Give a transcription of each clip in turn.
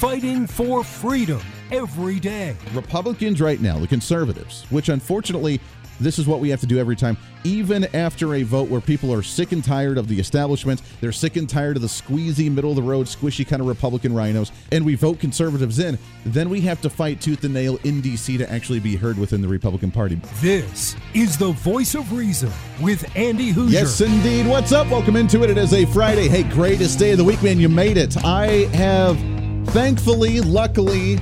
fighting for freedom every day. Republicans right now, the conservatives, which unfortunately this is what we have to do every time, even after a vote where people are sick and tired of the establishment. They're sick and tired of the squeezy, middle of the road, squishy kind of Republican RINOs, and we vote conservatives in. Then we have to fight tooth and nail in D.C. to actually be heard within the Republican Party. This is the voice of reason with Andy Hooser. Yes, indeed. What's up? Welcome into it. It is a Friday. Hey, greatest day of the week, man. You made it. I have, thankfully, luckily,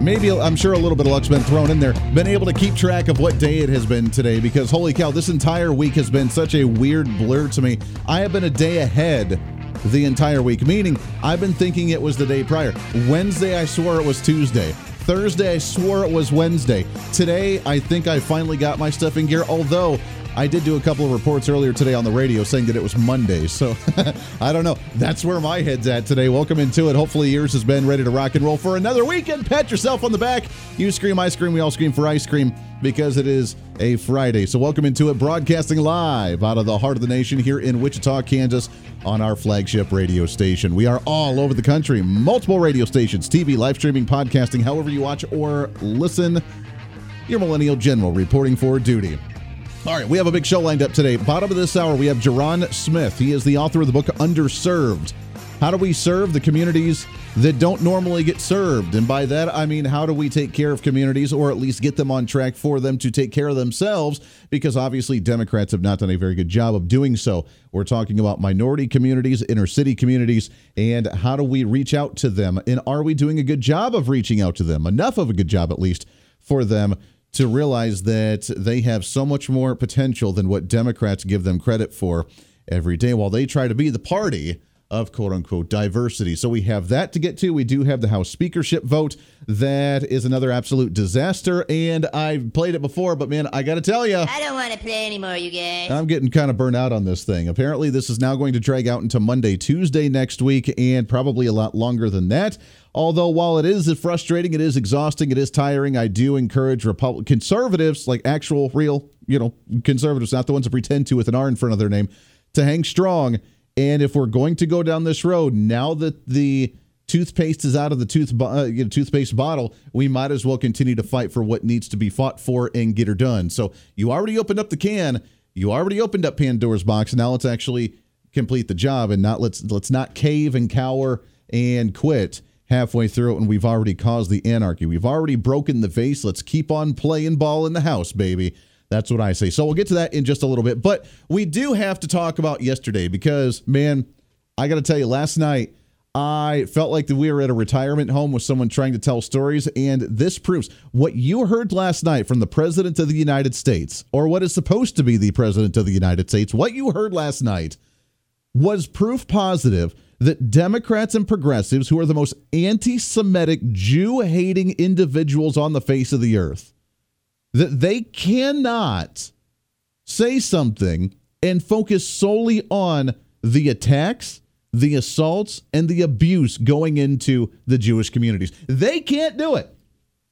maybe I'm sure a little bit of luck's been thrown in there. Been able to keep track of what day it has been today because holy cow, this entire week has been such a weird blur to me. I have been a day ahead the entire week, meaning I've been thinking it was the day prior. Wednesday, I swore it was Tuesday. Thursday, I swore it was Wednesday. Today, I think I finally got my stuff in gear, although I did do a couple of reports earlier today on the radio saying that it was Monday. So I don't know. That's where my head's at today. Welcome into it. Hopefully, yours has been ready to rock and roll for another weekend. Pat yourself on the back. You scream, ice cream. We all scream for ice cream because it is a Friday. So, welcome into it. Broadcasting live out of the heart of the nation here in Wichita, Kansas, on our flagship radio station. We are all over the country, multiple radio stations, TV, live streaming, podcasting, however you watch or listen. Your Millennial General reporting for duty. All right, we have a big show lined up today. Bottom of this hour, we have Ja'Ron Smith. He is the author of the book Underserved. How do we serve the communities that don't normally get served? And by that, I mean, how do we take care of communities or at least get them on track for them to take care of themselves? Because obviously, Democrats have not done a very good job of doing so. We're talking about minority communities, inner city communities, and how do we reach out to them? And are we doing a good job of reaching out to them? Enough of a good job, at least, for them to realize that they have so much more potential than what Democrats give them credit for every day while they try to be the party of quote unquote diversity. So we have that to get to. We do have the House speakership vote. That is another absolute disaster. And I've played it before, but man, I got to tell you. I don't want to play anymore, you guys. I'm getting kind of burnt out on this thing. Apparently, this is now going to drag out into Monday, Tuesday next week, and probably a lot longer than that. Although, while it is frustrating, it is exhausting, it is tiring, I do encourage Republic conservatives, like actual, real, you know, conservatives, not the ones that pretend to with an R in front of their name, to hang strong. And if we're going to go down this road, now that the toothpaste is out of the tooth uh, you know, toothpaste bottle, we might as well continue to fight for what needs to be fought for and get her done. So you already opened up the can, you already opened up Pandora's box. Now let's actually complete the job and not let's let's not cave and cower and quit halfway through it and we've already caused the anarchy. We've already broken the vase. Let's keep on playing ball in the house, baby. That's what I say. So we'll get to that in just a little bit. But we do have to talk about yesterday because, man, I got to tell you, last night I felt like that we were at a retirement home with someone trying to tell stories. And this proves what you heard last night from the President of the United States, or what is supposed to be the President of the United States, what you heard last night was proof positive that Democrats and progressives, who are the most anti Semitic, Jew hating individuals on the face of the earth, that they cannot say something and focus solely on the attacks, the assaults, and the abuse going into the Jewish communities. They can't do it.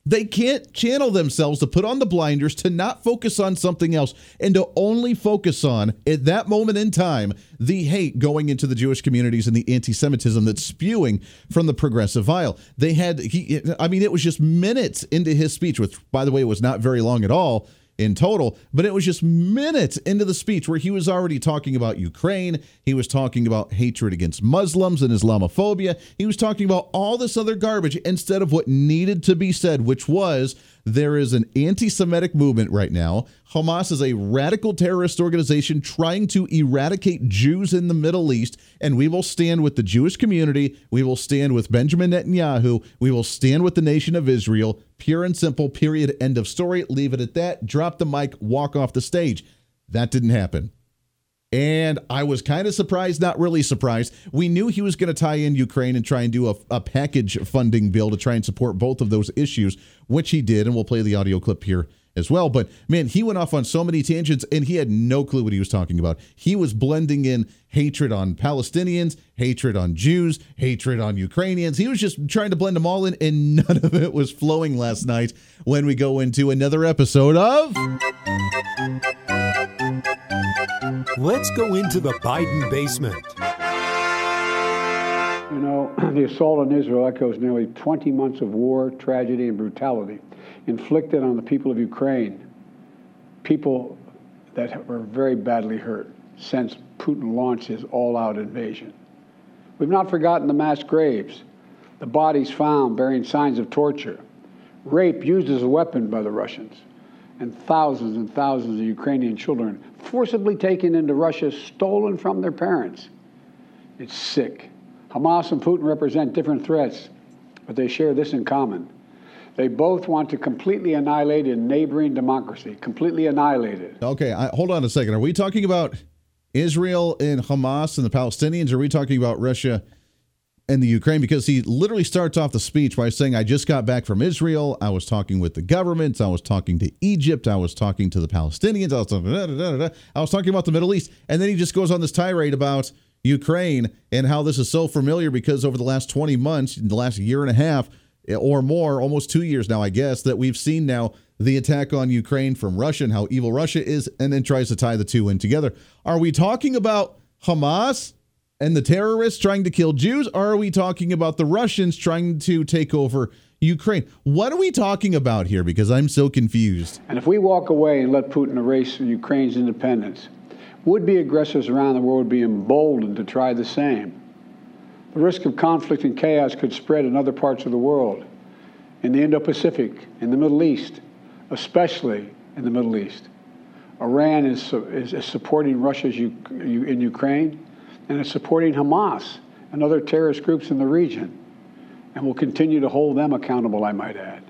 They can't channel themselves to put on the blinders, to not focus on something else, and to only focus on, at that moment in time, the hate going into the Jewish communities and the anti Semitism that's spewing from the progressive aisle. They had, he, I mean, it was just minutes into his speech, which, by the way, was not very long at all in total, but it was just minutes into the speech where he was already talking about Ukraine. He was talking about hatred against Muslims and Islamophobia. He was talking about all this other garbage instead of what needed to be said, which was there is an anti Semitic movement right now. Hamas is a radical terrorist organization trying to eradicate Jews in the Middle East, and we will stand with the Jewish community. We will stand with Benjamin Netanyahu. We will stand with the nation of Israel. Pure and simple, period. End of story. Leave it at that. Drop the mic, walk off the stage. That didn't happen. And I was kind of surprised, not really surprised. We knew he was going to tie in Ukraine and try and do a, a, package funding bill to try and support both of those issues, which he did. And we'll play the audio clip here as well. But man, he went off on so many tangents and he had no clue what he was talking about. He was blending in hatred on Palestinians, hatred on Jews, hatred on Ukrainians. He was just trying to blend them all in, and none of it was flowing last night when we go into another episode of. Let's go into the Biden basement. You know, the assault on Israel echoes nearly 20 months of war, tragedy, and brutality inflicted on the people of Ukraine, people that were very badly hurt since Putin launched his all out invasion. We've not forgotten the mass graves, the bodies found bearing signs of torture, rape used as a weapon by the Russians, and thousands and thousands of Ukrainian children forcibly taken into Russia, stolen from their parents. It's sick. Hamas and Putin represent different threats, but they share this in common. They both want to completely annihilate a neighboring democracy, completely annihilate it. Okay, I, hold on a second. Are we talking about Israel and Hamas and the Palestinians? Or are we talking about Russia and the Ukraine? Because he literally starts off the speech by saying, I just got back from Israel. I was talking with the governments. I was talking to Egypt. I was talking to the Palestinians. I was, talking, da, da, da, I was talking about the Middle East. And then he just goes on this tirade about Ukraine and how this is so familiar because over the last 20 months, the last year and a half eh, or more, almost two years now, I guess, that we've seen now the attack on Ukraine from Russia and how evil Russia is, and then tries to tie the two in together. Are we talking about Hamas and the terrorists trying to kill Jews, are we talking about the Russians trying to take over Ukraine? What are we talking about here? Because I'm so confused. And if we walk away and let Putin erase Ukraine's independence, would be aggressors around the world be emboldened to try the same. The risk of conflict and chaos could spread in other parts of the world, in the Indo Pacific, in the Middle East, especially in the Middle East. Iran is, is, is supporting Russia in Ukraine, and it's supporting Hamas and other terrorist groups in the region, and we'll continue to hold them accountable, I might add.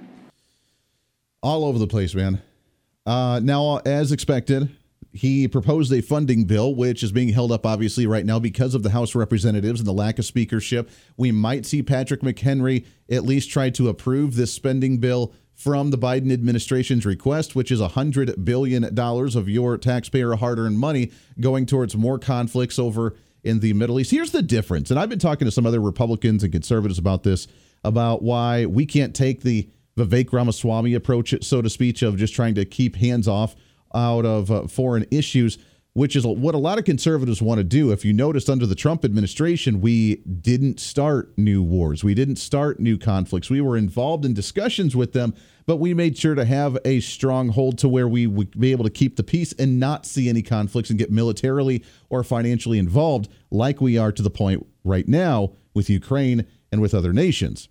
All over the place, man. Uh, now, as expected, he proposed a funding bill, which is being held up obviously right now because of the House representatives and the lack of speakership. We might see Patrick McHenry at least try to approve this spending bill from the Biden administration's request, which is $100 billion of your taxpayer hard earned money going towards more conflicts over in the Middle East. Here's the difference. And I've been talking to some other Republicans and conservatives about this, about why we can't take the Vivek Ramaswamy approach, so to speak, of just trying to keep hands off out of uh, foreign issues which is what a lot of conservatives want to do. If you noticed under the Trump administration, we didn't start new wars. We didn't start new conflicts. We were involved in discussions with them, but we made sure to have a stronghold to where we would be able to keep the peace and not see any conflicts and get militarily or financially involved like we are to the point right now with Ukraine and with other nations.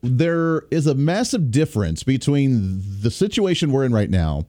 There is a massive difference between the situation we're in right now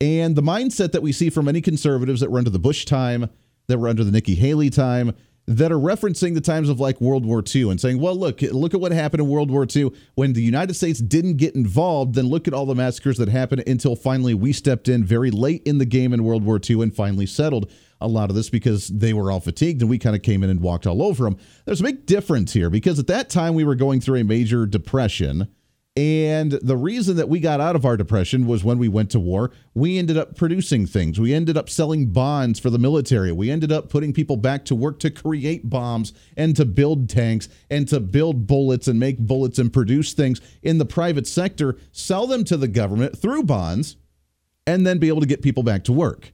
and the mindset that we see from many conservatives that were under the Bush time, that were under the Nikki Haley time, that are referencing the times of like World War II and saying, well, look, look at what happened in World War II when the United States didn't get involved. Then look at all the massacres that happened until finally we stepped in very late in the game in World War II and finally settled a lot of this because they were all fatigued and we kind of came in and walked all over them. There's a big difference here because at that time we were going through a major depression and the reason that we got out of our depression was when we went to war, we ended up producing things. We ended up selling bonds for the military. We ended up putting people back to work to create bombs and to build tanks and to build bullets and make bullets and produce things in the private sector, sell them to the government through bonds, and then be able to get people back to work.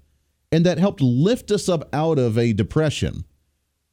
And that helped lift us up out of a depression.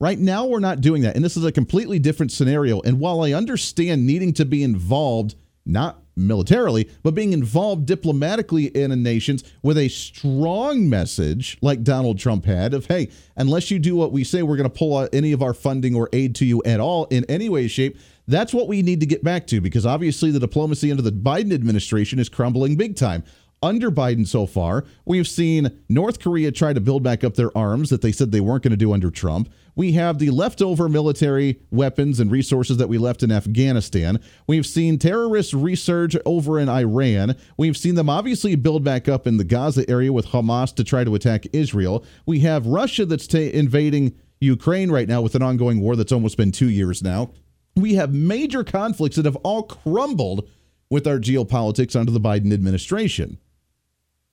Right now, we're not doing that. And this is a completely different scenario. And while I understand needing to be involved not militarily, but being involved diplomatically in a nations with a strong message like Donald Trump had of, hey, unless you do what we say, we're going to pull out any of our funding or aid to you at all in any way, shape. That's what we need to get back to because obviously the diplomacy under the Biden administration is crumbling big time under Biden so far. We've seen North Korea try to build back up their arms that they said they weren't going to do under Trump. We have the leftover military weapons and resources that we left in Afghanistan. We've seen terrorists resurge over in Iran. We've seen them obviously build back up in the Gaza area with Hamas to try to attack Israel. We have Russia that's ta- invading Ukraine right now with an ongoing war that's almost been two years now. We have major conflicts that have all crumbled with our geopolitics under the Biden administration.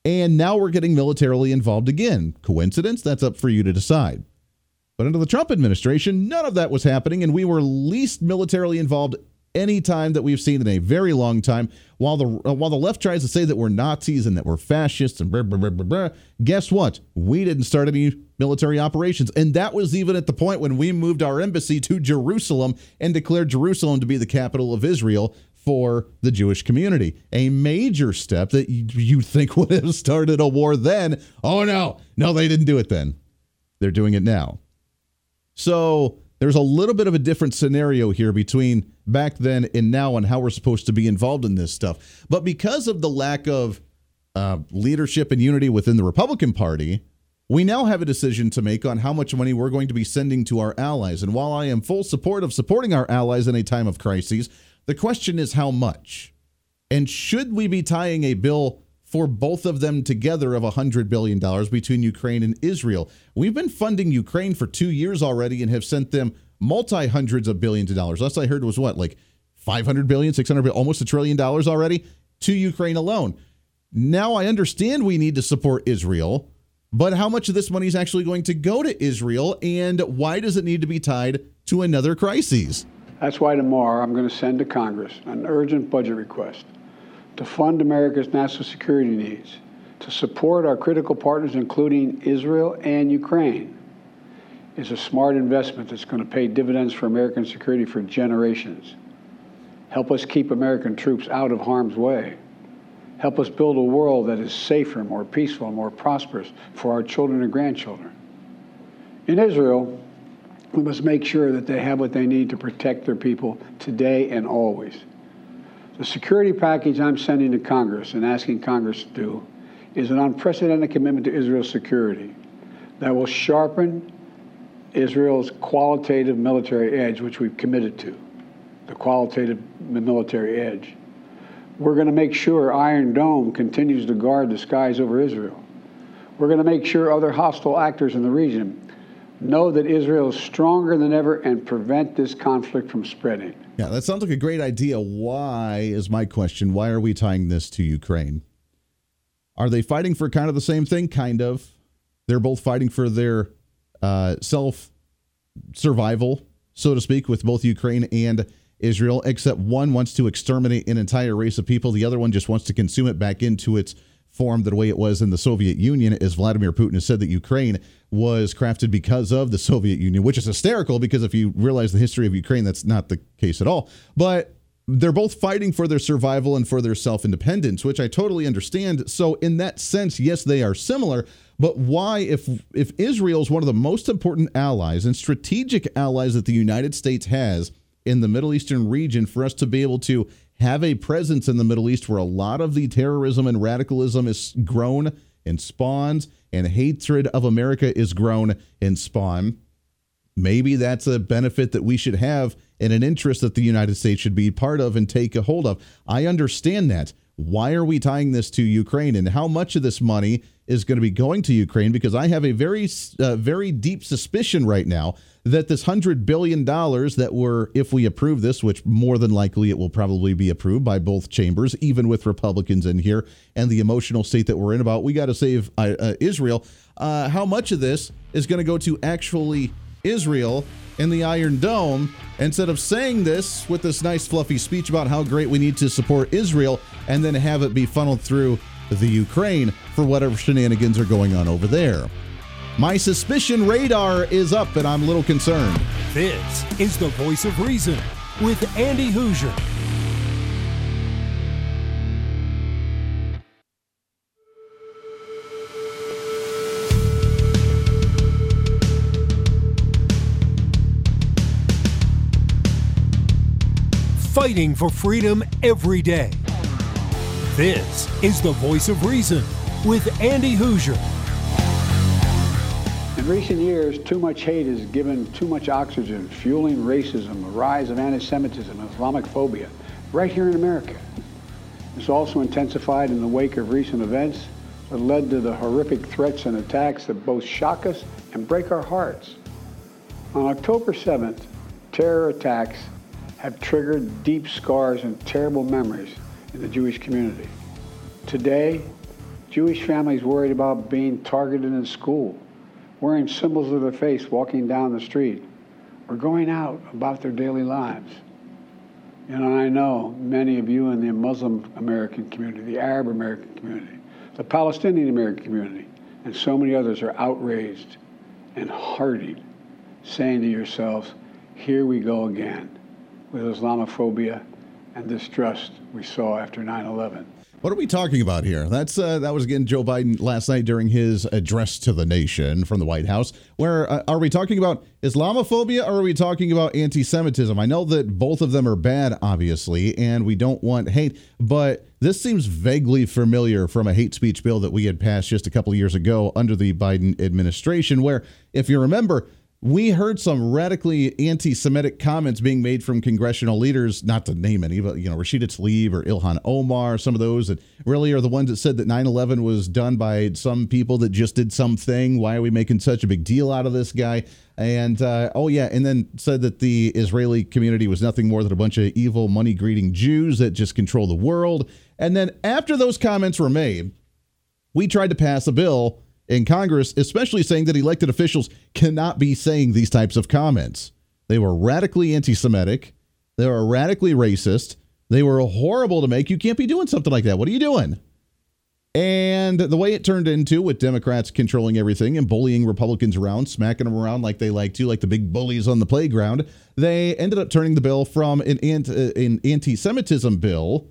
And now we're getting militarily involved again. Coincidence? That's up for you to decide. But under the Trump administration, none of that was happening, and we were least militarily involved any time that we've seen in a very long time. While the uh, while the left tries to say that we're Nazis and that we're fascists and blah, blah, blah, blah, blah, guess what? We didn't start any military operations, and that was even at the point when we moved our embassy to Jerusalem and declared Jerusalem to be the capital of Israel for the Jewish community. A major step that you'd think would have started a war then. Oh no, no, they didn't do it then. They're doing it now. So there's a little bit of a different scenario here between back then and now on how we're supposed to be involved in this stuff. But because of the lack of uh, leadership and unity within the Republican Party, we now have a decision to make on how much money we're going to be sending to our allies. And while I am full support of supporting our allies in a time of crises, the question is how much? And should we be tying a bill for both of them together of $100 billion between Ukraine and Israel. We've been funding Ukraine for two years already and have sent them multi hundreds of billions of dollars. Last I heard was what, like 500 billion, 600 billion, almost a trillion dollars already to Ukraine alone. Now I understand we need to support Israel, but how much of this money is actually going to go to Israel and why does it need to be tied to another crisis? That's why tomorrow I'm going to send to Congress an urgent budget request to fund America's national security needs, to support our critical partners, including Israel and Ukraine, is a smart investment that's going to pay dividends for American security for generations. Help us keep American troops out of harm's way. Help us build a world that is safer, more peaceful, more prosperous for our children and grandchildren. In Israel, we must make sure that they have what they need to protect their people today and always. The security package I'm sending to Congress and asking Congress to do is an unprecedented commitment to Israel's security that will sharpen Israel's qualitative military edge, which we've committed to, the qualitative military edge. We're going to make sure Iron Dome continues to guard the skies over Israel. We're going to make sure other hostile actors in the region know that Israel is stronger than ever and prevent this conflict from spreading. Yeah, that sounds like a great idea. Why is my question? Why are we tying this to Ukraine? Are they fighting for kind of the same thing? Kind of. They're both fighting for their uh, self survival, so to speak, with both Ukraine and Israel, except one wants to exterminate an entire race of people, the other one just wants to consume it back into its form the way it was in the Soviet Union, as Vladimir Putin has said that Ukraine was crafted because of the Soviet Union, which is hysterical because if you realize the history of Ukraine, that's not the case at all. But they're both fighting for their survival and for their self independence, which I totally understand. So, in that sense, yes, they are similar. But why, if if Israel is one of the most important allies and strategic allies that the United States has in the Middle Eastern region, for us to be able to have a presence in the Middle East where a lot of the terrorism and radicalism is grown and spawns, and hatred of America is grown and spawn. Maybe that's a benefit that we should have and an interest that the United States should be part of and take a hold of. I understand that. Why are we tying this to Ukraine and how much of this money is going to be going to Ukraine? Because I have a very, uh, very deep suspicion right now that this $100 billion that we're, if we approve this, which more than likely it will probably be approved by both chambers, even with Republicans in here, and the emotional state that we're in about we got to save uh, uh, Israel, uh, how much of this is going to go to actually Israel in the Iron Dome instead of saying this with this nice fluffy speech about how great we need to support Israel and then have it be funneled through the Ukraine for whatever shenanigans are going on over there. My suspicion radar is up, and I'm a little concerned. This is the voice of reason with Andy Hooser. Fighting for freedom every day. This is the voice of reason with Andy Hooser. In recent years, too much hate has given too much oxygen, fueling racism, a rise of anti-Semitism, Islamic phobia, right here in America. It's also intensified in the wake of recent events that led to the horrific threats and attacks that both shock us and break our hearts. On October 7th, terror attacks have triggered deep scars and terrible memories in the Jewish community. Today, Jewish families worried about being targeted in school, wearing symbols of their faith walking down the street, or going out about their daily lives. And I know many of you in the Muslim American community, the Arab American community, the Palestinian American community, and so many others are outraged and hearty, saying to yourselves, here we go again with Islamophobia and distrust we saw after 9 11. What are we talking about here? That's uh, that was again Joe Biden last night during his address to the nation from the White House. Where uh, are we talking about Islamophobia or are we talking about anti-Semitism? I know that both of them are bad, obviously, and we don't want hate, but this seems vaguely familiar from a hate speech bill that we had passed just a couple years ago under the Biden administration. Where, if you remember, we heard some radically anti-Semitic comments being made from congressional leaders, not to name any, but you know, Rashida Tlaib or Ilhan Omar, some of those that really are the ones that said that 9/11 was done by some people that just did something. Why are we making such a big deal out of this guy? And uh, oh yeah, and then said that the Israeli community was nothing more than a bunch of evil, money-greeting Jews that just control the world. And then after those comments were made, we tried to pass a bill in Congress, especially saying that elected officials cannot be saying these types of comments. They were radically anti Semitic. They were radically racist. They were horrible to make. You can't be doing something like that. What are you doing? And the way it turned into, with Democrats controlling everything and bullying Republicans around, smacking them around like they like to, like the big bullies on the playground, they ended up turning the bill from an, uh, an anti Semitism bill,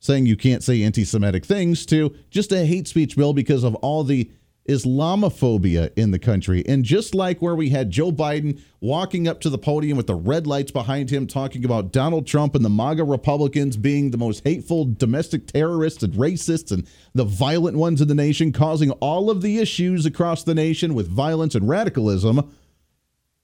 saying you can't say anti Semitic things, to just a hate speech bill because of all the Islamophobia in the country. And just like where we had Joe Biden walking up to the podium with the red lights behind him, talking about Donald Trump and the MAGA Republicans being the most hateful domestic terrorists and racists and the violent ones in the nation, causing all of the issues across the nation with violence and radicalism.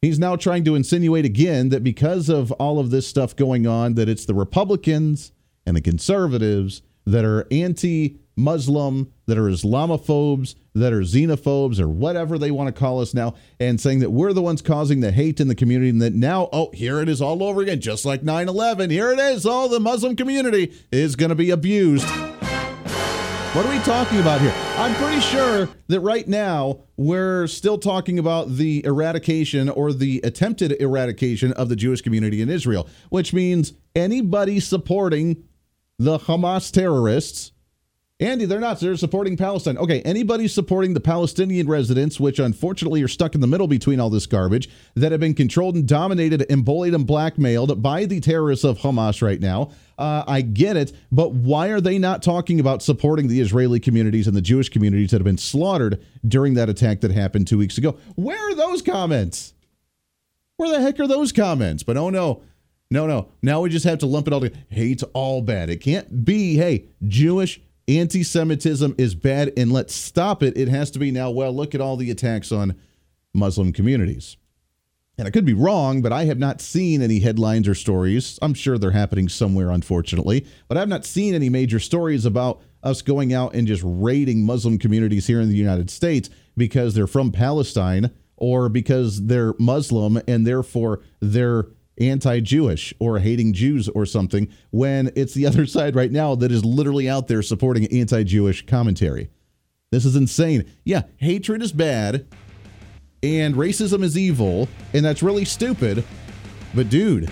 He's now trying to insinuate again that because of all of this stuff going on, that it's the Republicans and the conservatives that are anti Muslim, that are Islamophobes, that are xenophobes, or whatever they want to call us now, and saying that we're the ones causing the hate in the community, and that now, oh, here it is all over again, just like 9 11. Here it is. All the Muslim community is going to be abused. What are we talking about here? I'm pretty sure that right now we're still talking about the eradication or the attempted eradication of the Jewish community in Israel, which means anybody supporting the Hamas terrorists Andy, they're not. They're supporting Palestine. Okay, anybody supporting the Palestinian residents, which unfortunately are stuck in the middle between all this garbage, that have been controlled and dominated and bullied and blackmailed by the terrorists of Hamas right now. Uh, I get it, but why are they not talking about supporting the Israeli communities and the Jewish communities that have been slaughtered during that attack that happened two weeks ago? Where are those comments? Where the heck are those comments? But oh no, no, no. Now we just have to lump it all together. Hate's all bad. It can't be, hey, Jewish anti Semitism is bad and let's stop it. It has to be now, well, look at all the attacks on Muslim communities. And I could be wrong, but I have not seen any headlines or stories. I'm sure they're happening somewhere, unfortunately, but I've not seen any major stories about us going out and just raiding Muslim communities here in the United States because they're from Palestine or because they're Muslim and therefore they're anti Jewish or hating Jews or something when it's the other side right now that is literally out there supporting anti Jewish commentary. This is insane. Yeah, hatred is bad and racism is evil, and that's really stupid. But, dude,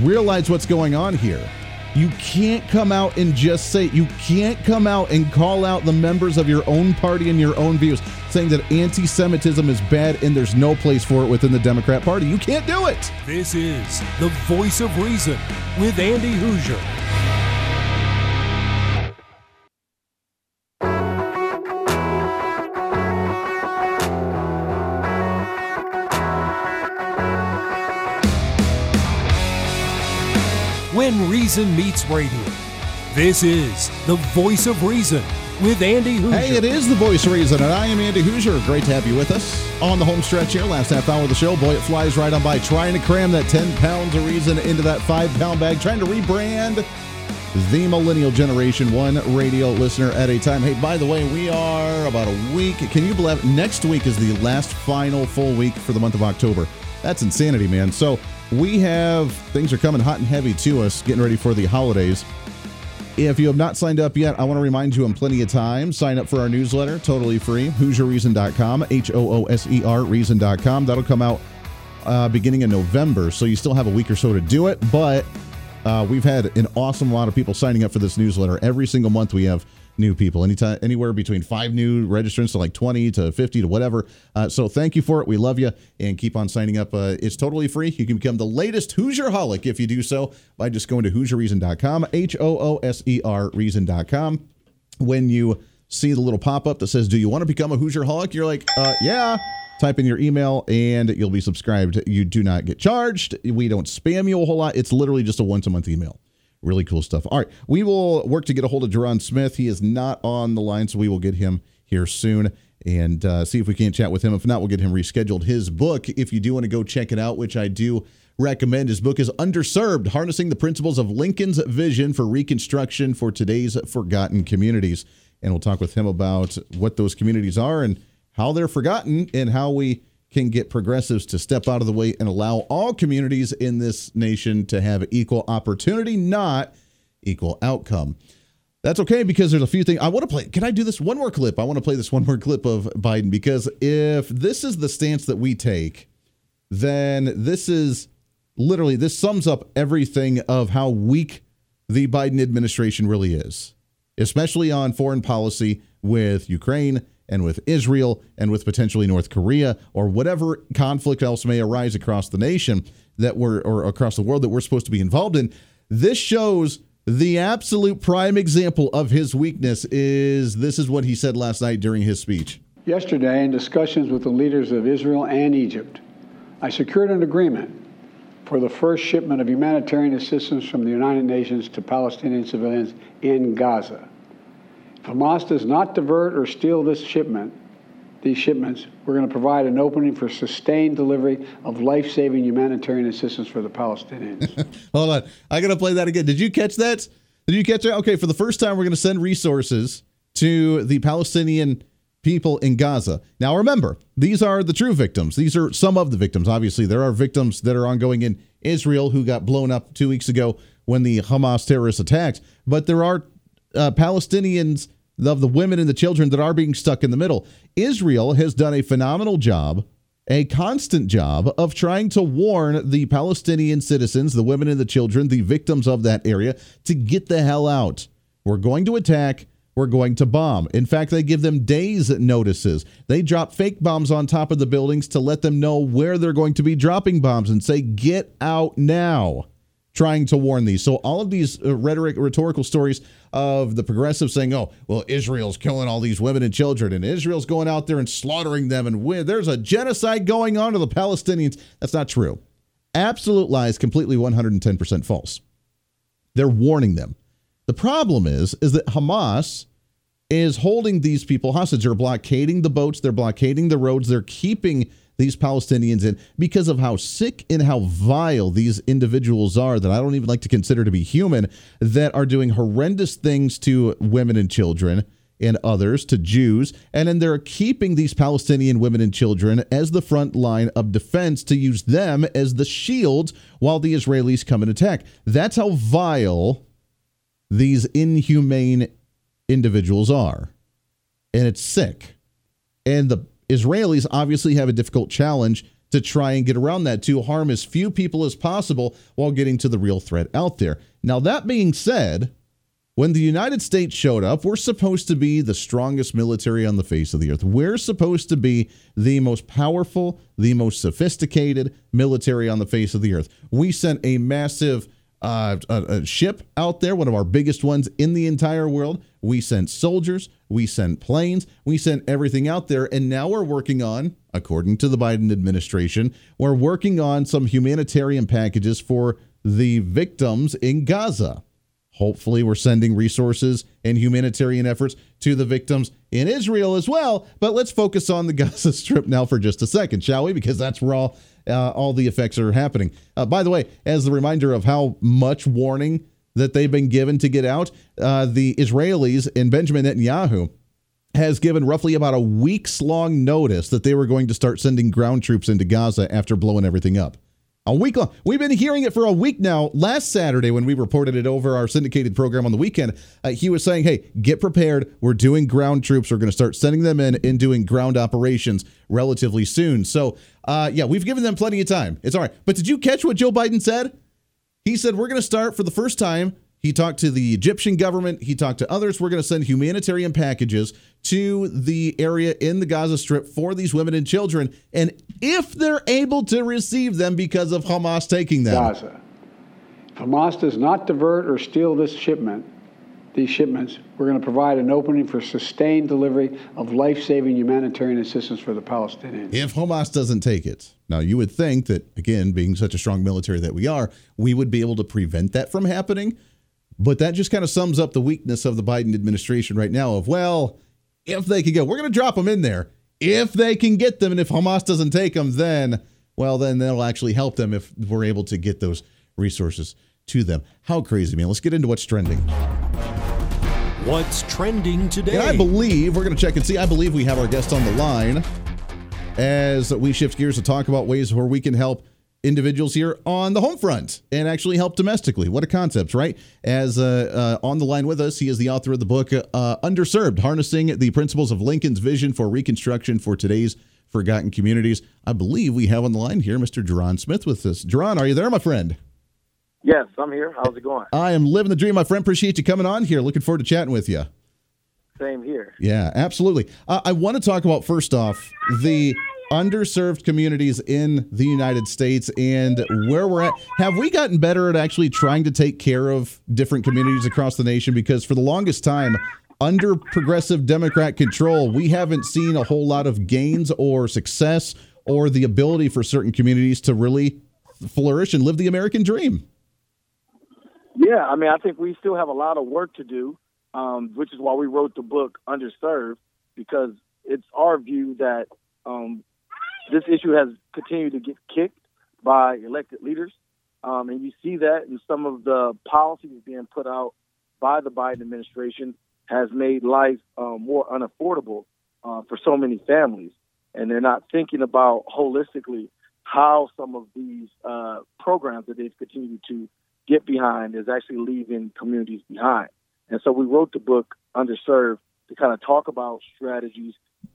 realize what's going on here. You can't come out and just say, you can't come out and call out the members of your own party and your own views saying that anti Semitism is bad and there's no place for it within the Democrat Party. You can't do it. This is the voice of reason with Andy Hooser. Reason Meets Radio. This is the voice of reason with Andy Hooser. Hey, it is the voice of reason, and I am Andy Hooser. Great to have you with us on the home stretch here. Last half hour of the show. Boy, it flies right on by. Trying to cram that 10 pounds of reason into that five pound bag. Trying to rebrand the millennial generation, one radio listener at a time. Hey, by the way, we are about a week. Can you believe next week is the last final full week for the month of October? That's insanity, man. So we have things are coming hot and heavy to us, getting ready for the holidays. If you have not signed up yet, I want to remind you in plenty of time. Sign up for our newsletter, totally free. HooserReason.com, H O O S E R Reason.com. That'll come out uh, beginning in November, so you still have a week or so to do it. But uh, we've had an awesome lot of people signing up for this newsletter. Every single month, we have new people. Anytime, anywhere between five new registrants to like 20 to 50 to whatever. Uh, so thank you for it. We love you and keep on signing up. Uh, it's totally free. You can become the latest Hooser Holic if you do so by just going to HooserReason.com, H O O S E R Reason.com. When you see the little pop up that says, Do you want to become a Hooser Holic? You're like, uh, Yeah. Type in your email and you'll be subscribed. You do not get charged. We don't spam you a whole lot. It's literally just a once a month email. Really cool stuff. All right. We will work to get a hold of Ja'Ron Smith. He is not on the line, so we will get him here soon and uh, see if we can't chat with him. If not, we'll get him rescheduled. His book, if you do want to go check it out, which I do recommend, his book is Underserved Harnessing the Principles of Lincoln's Vision for Reconstruction for Today's Forgotten Communities. And we'll talk with him about what those communities are and how they're forgotten and how we can get progressives to step out of the way and allow all communities in this nation to have equal opportunity, not equal outcome. That's okay because there's a few things I want to play. Can I do this one more clip? I want to play this one more clip of Biden because if this is the stance that we take, then this is literally this sums up everything of how weak the Biden administration really is, especially on foreign policy with Ukraine and with Israel and with potentially North Korea or whatever conflict else may arise across the nation that we're or across the world that we're supposed to be involved in. This shows the absolute prime example of his weakness is this is what he said last night during his speech. Yesterday, in discussions with the leaders of Israel and Egypt, I secured an agreement for the first shipment of humanitarian assistance from the United Nations to Palestinian civilians in Gaza. Hamas does not divert or steal this shipment, these shipments, we're going to provide an opening for sustained delivery of life-saving humanitarian assistance for the Palestinians. Hold on, I got to play that again. Did you catch that? Did you catch that? Okay, for the first time, we're going to send resources to the Palestinian people in Gaza. Now, remember, these are the true victims. These are some of the victims. Obviously, there are victims that are ongoing in Israel who got blown up two weeks ago when the Hamas terrorists attacked, but there are uh, Palestinians of the women and the children that are being stuck in the middle. Israel has done a phenomenal job, a constant job of trying to warn the Palestinian citizens, the women and the children, the victims of that area, to get the hell out. We're going to attack. We're going to bomb. In fact, they give them days notices. They drop fake bombs on top of the buildings to let them know where they're going to be dropping bombs and say, get out now trying to warn these. So all of these uh, rhetoric, rhetorical stories of the progressives saying, "Oh, well, Israel's killing all these women and children, and Israel's going out there and slaughtering them, and there's a genocide going on to the Palestinians." That's not true. Absolute lies, completely 110% false. They're warning them. The problem is, is that Hamas is holding these people hostage. They're blockading the boats. They're blockading the roads. They're keeping these Palestinians in because of how sick and how vile these individuals are that I don't even like to consider to be human that are doing horrendous things to women and children and others to Jews. And then they're keeping these Palestinian women and children as the front line of defense to use them as the shield while the Israelis come and attack. That's how vile these inhumane individuals are. And it's sick. And the Israelis obviously have a difficult challenge to try and get around that to harm as few people as possible while getting to the real threat out there. Now, that being said, when the United States showed up, we're supposed to be the strongest military on the face of the earth. We're supposed to be the most powerful, the most sophisticated military on the face of the earth. We sent a massive uh, a, a ship out there, one of our biggest ones in the entire world. We sent soldiers, we sent planes, we sent everything out there. And now we're working on, according to the Biden administration, we're working on some humanitarian packages for the victims in Gaza. Hopefully, we're sending resources and humanitarian efforts to the victims in Israel as well. But let's focus on the Gaza Strip now for just a second, shall we? Because that's where all uh, all the effects are happening. Uh, by the way, as a reminder of how much warning that they've been given to get out, uh, the Israelis and Benjamin Netanyahu has given roughly about a week's long notice that they were going to start sending ground troops into Gaza after blowing everything up. A week long. We've been hearing it for a week now. Last Saturday, when we reported it over our syndicated program on the weekend, uh, he was saying, hey, get prepared. We're doing ground troops. We're going to start sending them in and doing ground operations relatively soon. So, uh, yeah, we've given them plenty of time. It's all right. But did you catch what Joe Biden said? He said, we're going to start for the first time he talked to the Egyptian government. He talked to others. We're going to send humanitarian packages to the area in the Gaza Strip for these women and children. And if they're able to receive them because of Hamas taking them. Gaza. If Hamas does not divert or steal this shipment, these shipments, we're going to provide an opening for sustained delivery of life saving humanitarian assistance for the Palestinians. If Hamas doesn't take it. Now, you would think that, again, being such a strong military that we are, we would be able to prevent that from happening. But that just kind of sums up the weakness of the Biden administration right now of, well, if they can go, we're going to drop them in there. If they can get them, and if Hamas doesn't take them, then, well, then that'll actually help them if we're able to get those resources to them. How crazy, man. Let's get into what's trending. What's trending today? And I believe, we're going to check and see, I believe we have our guest on the line as we shift gears to talk about ways where we can help individuals here on the home front and actually help domestically. What a concept, right? As uh, uh, on the line with us, he is the author of the book uh, Underserved Harnessing the Principles of Lincoln's Vision for Reconstruction for Today's Forgotten Communities. I believe we have on the line here Mr. Ja'Ron Smith with us. Ja'Ron, are you there, my friend? Yes, I'm here. How's it going? I am living the dream, my friend. Appreciate you coming on here. Looking forward to chatting with you. Same here. Yeah, absolutely. Uh, I want to talk about first off the underserved communities in the United States and where we're at. Have we gotten better at actually trying to take care of different communities across the nation? Because for the longest time, under progressive Democrat control, we haven't seen a whole lot of gains or success or the ability for certain communities to really flourish and live the American dream. Yeah, I mean, I think we still have a lot of work to do, um, which is why we wrote the book Underserved, because it's our view that um, this issue has continued to get kicked by elected leaders. Um, and you see that in some of the policies being put out by the Biden administration has made life uh, more unaffordable uh, for so many families. And they're not thinking about holistically how some of these uh, programs that they've continued to get behind is actually leaving communities behind. And so we wrote the book Underserved to kind of talk about strategies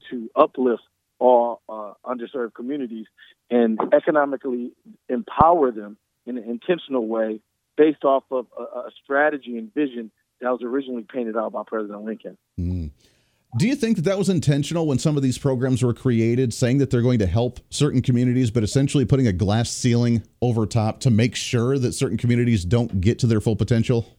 to uplift all uh, underserved communities and economically empower them in an intentional way based off of a, a strategy and vision that was originally painted out by President Lincoln. Mm. Do you think that that was intentional when some of these programs were created, saying that they're going to help certain communities, but essentially putting a glass ceiling over top to make sure that certain communities don't get to their full potential?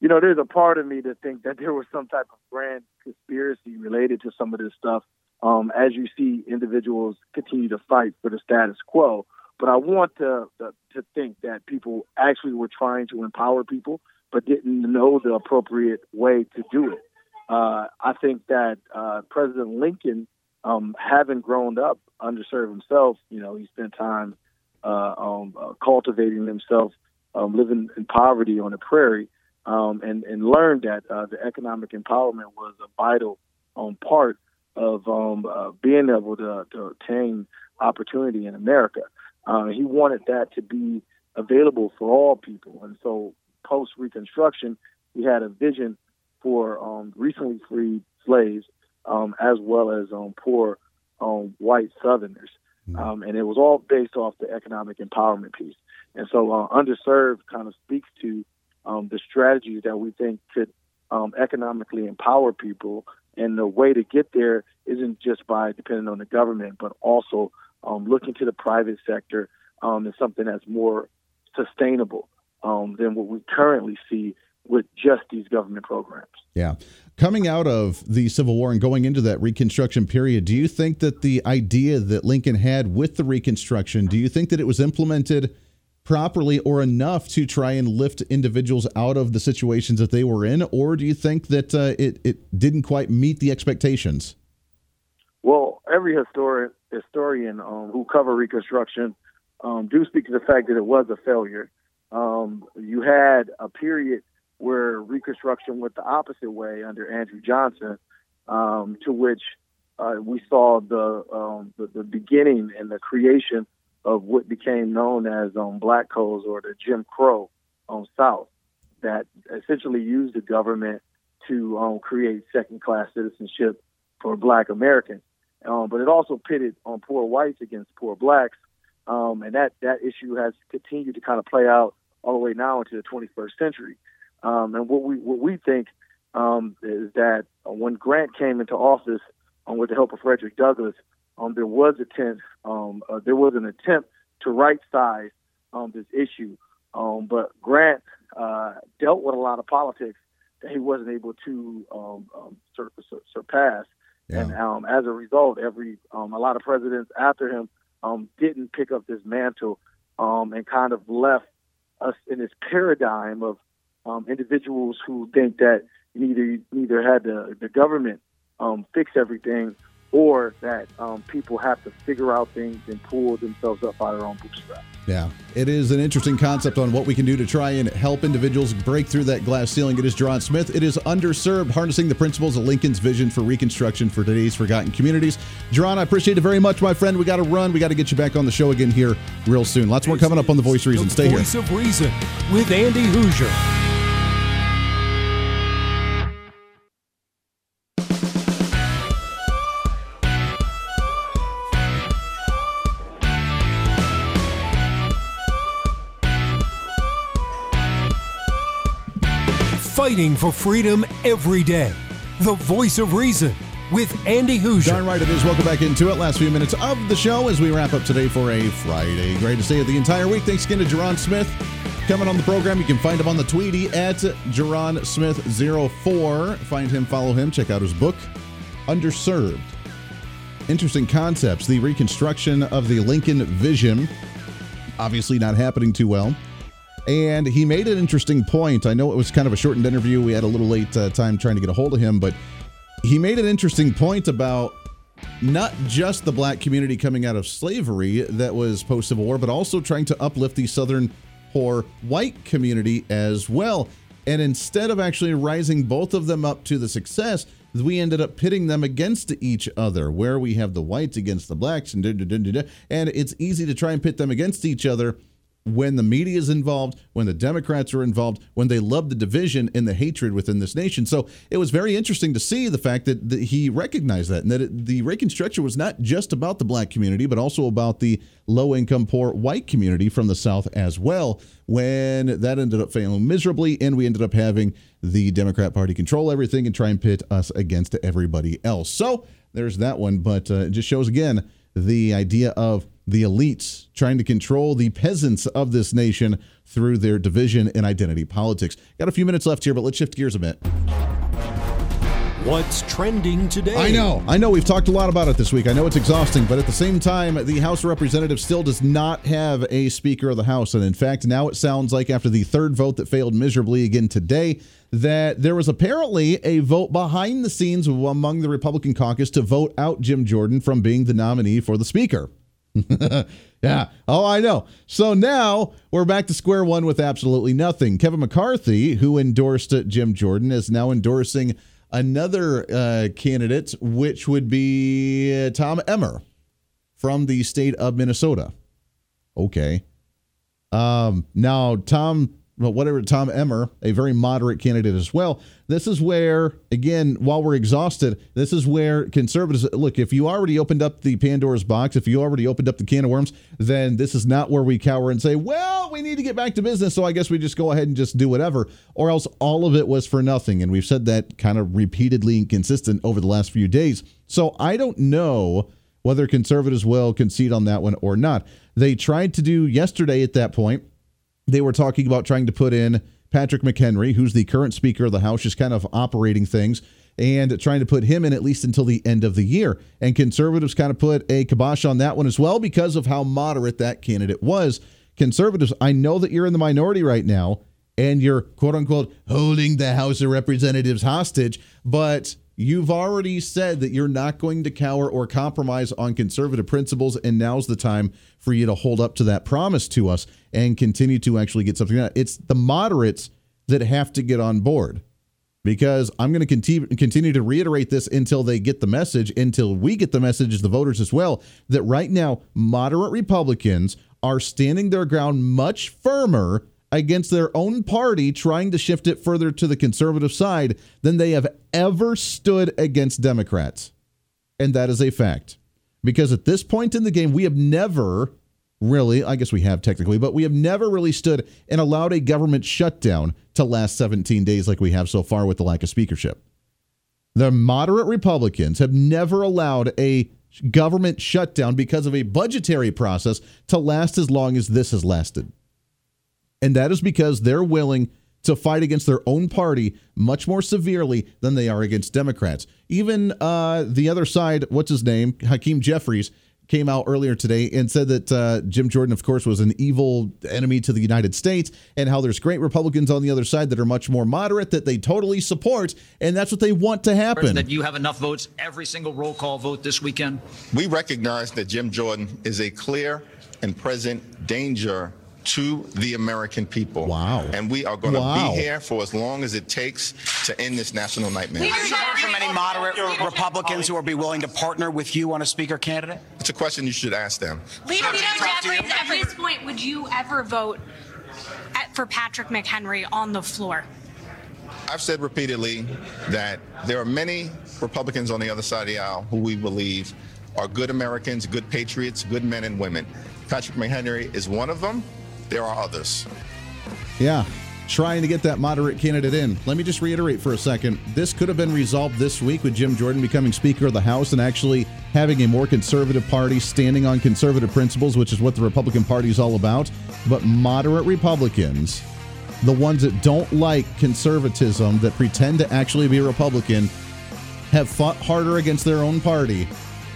You know, there's a part of me that think that there was some type of grand conspiracy related to some of this stuff um, as you see individuals continue to fight for the status quo. But I want to, to, think that people actually were trying to empower people, but didn't know the appropriate way to do it. Uh, I think that uh, President Lincoln, um, having grown up underserved himself, you know, he spent time uh, um, uh, cultivating himself, um, living in poverty on the prairie, um, and, and learned that uh, the economic empowerment was a vital um, part of um, uh, being able to, to obtain opportunity in America. Uh, he wanted that to be available for all people. And so post Reconstruction, he had a vision for um, recently freed slaves um, as well as um, poor um, white Southerners. Mm-hmm. Um, and it was all based off the economic empowerment piece. And so uh, underserved kind of speaks to um, the strategies that we think could economically empower people and the way to get there isn't just by depending on the government, but also um, looking to the private sector um, as something that's more sustainable um, than what we currently see with just these government programs. Yeah. Coming out of the Civil War and going into that Reconstruction period, do you think that the idea that Lincoln had with the Reconstruction, do you think that it was implemented properly or enough to try and lift individuals out of the situations that they were in, or do you think that uh, it it didn't quite meet the expectations? Well, every historian historian um, who cover Reconstruction um, do speak to the fact that it was a failure. Um, you had a period where Reconstruction went the opposite way under Andrew Johnson, um, to which uh, we saw the, um, the, the beginning and the creation of what became known as um, black codes or the Jim Crow um, South that essentially used the government to um, create second class citizenship for black Americans. Um, but it also pitted on poor whites against poor blacks. Um, and that, that issue has continued to kind of play out all the way now into the 21st century. Um, and what we, what we think um, is that when Grant came into office um, with the help of Frederick Douglass, um, there was attempt, um, uh, there was an attempt to right size um, this issue. Um, but Grant uh, dealt with a lot of politics that he wasn't able to um, um, sur- sur- surpass. Yeah. And um, as a result, every um, a lot of presidents after him um, didn't pick up this mantle um, and kind of left us in this paradigm of um, individuals who think that neither neither had the, the government um, fix everything or that um, people have to figure out things and pull themselves up by their own bootstraps. Yeah, it is an interesting concept on what we can do to try and help individuals break through that glass ceiling. It is Ja'Ron Smith. It is underserved, harnessing the principles of Lincoln's vision for reconstruction for today's forgotten communities. Ja'Ron, I appreciate it very much, my friend. We got to run. We got to get you back on the show again here real soon. Lots more coming up on the Voice of Reason. Stay here. Voice of Reason with Andy Hooser. Fighting for freedom every day. The Voice of Reason with Andy Hooser. Darn right it is. Welcome back into it. Last few minutes of the show as we wrap up today for a Friday. Great to see you the entire week. Thanks again to Ja'Ron Smith coming on the program. You can find him on the Tweety at Jerron Smith04. Find him, follow him, check out his book, Underserved. Interesting concepts. The reconstruction of the Lincoln Vision. Obviously not happening too well. And he made an interesting point. I know it was kind of a shortened interview. We had a little late uh, time trying to get a hold of him, but he made an interesting point about not just the black community coming out of slavery that was post Civil War, but also trying to uplift the Southern poor white community as well. And instead of actually rising both of them up to the success, we ended up pitting them against each other, where we have the whites against the blacks, and and it's easy to try and pit them against each other when the media is involved, when the Democrats are involved, when they love the division and the hatred within this nation. So it was very interesting to see the fact that, he recognized that and that it, the Reconstruction was not just about the black community, but also about the low income, poor white community from the South as well. When that ended up failing miserably, and we ended up having the Democrat Party control everything and try and pit us against everybody else. So there's that one, but uh, it just shows again the idea of the elites trying to control the peasants of this nation through their division and identity politics. Got a few minutes left here, but let's shift gears a bit. What's trending today? I know, I know we've talked a lot about it this week. I know it's exhausting, but at the same time, the House of Representatives still does not have a Speaker of the House. And in fact, now it sounds like after the third vote that failed miserably again today, that there was apparently a vote behind the scenes among the Republican caucus to vote out Jim Jordan from being the nominee for the Speaker. yeah. Oh, I know. So now we're back to square one with absolutely nothing. Kevin McCarthy, who endorsed Jim Jordan, is now endorsing another uh, candidate, which would be Tom Emmer from the state of Minnesota. Okay. Um, now, Tom, well, whatever, Tom Emmer, a very moderate candidate as well. This is where, again, while we're exhausted, this is where conservatives look. If you already opened up the Pandora's box, if you already opened up the can of worms, then this is not where we cower and say, well, we need to get back to business. So I guess we just go ahead and just do whatever, or else all of it was for nothing. And we've said that kind of repeatedly and consistent over the last few days. So I don't know whether conservatives will concede on that one or not. They tried to do yesterday at that point. They were talking about trying to put in Patrick McHenry, who's the current Speaker of the House, just kind of operating things and trying to put him in at least until the end of the year. And conservatives kind of put a kibosh on that one as well because of how moderate that candidate was. Conservatives, I know that you're in the minority right now and you're quote unquote holding the House of Representatives hostage, but you've already said that you're not going to cower or compromise on conservative principles, and now's the time for you to hold up to that promise to us and continue to actually get something out. It's the moderates that have to get on board. because I'm going to continue to reiterate this until they get the message, until we get the message the voters as well, that right now moderate Republicans are standing their ground much firmer against their own party trying to shift it further to the conservative side than they have ever stood against Democrats. And that is a fact. Because at this point in the game, we have never really, I guess we have technically, but we have never really stood and allowed a government shutdown to last 17 days like we have so far with the lack of speakership. The moderate Republicans have never allowed a government shutdown because of a budgetary process to last as long as this has lasted. And that is because they're willing to fight against their own party much more severely than they are against Democrats. Even uh, the other side, what's his name? Hakeem Jeffries came out earlier today and said that uh, Jim Jordan, of course, was an evil enemy to the United States, and how there's great Republicans on the other side that are much more moderate that they totally support, and that's what they want to happen. That you have enough votes every single roll call vote this weekend. We recognize that Jim Jordan is a clear and present danger to the American people. Wow. And we are going to Wow. be here for as long as it takes to end this national nightmare. Have you heard from any moderate Republicans who would be willing to partner with you on a speaker candidate? It's a question you should ask them. Leader Talk. Jeffries, at this point, would you ever vote at, for Patrick McHenry on the floor? I've said repeatedly that there are many Republicans on the other side of the aisle who we believe are good Americans, good patriots, good men and women. Patrick McHenry is one of them. There are others. Yeah, trying to get that moderate candidate in. Let me just reiterate for a second. This could have been resolved this week with Jim Jordan becoming Speaker of the House and actually having a more conservative party standing on conservative principles, which is what the Republican Party is all about. But moderate Republicans, the ones that don't like conservatism, that pretend to actually be Republican, have fought harder against their own party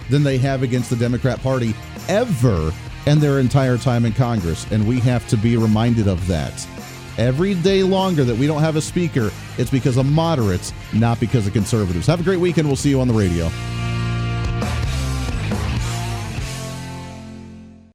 than they have against the Democrat Party ever and their entire time in Congress. And we have to be reminded of that. Every day longer that we don't have a speaker, it's because of moderates, not because of conservatives. Have a great weekend. We'll see you on the radio.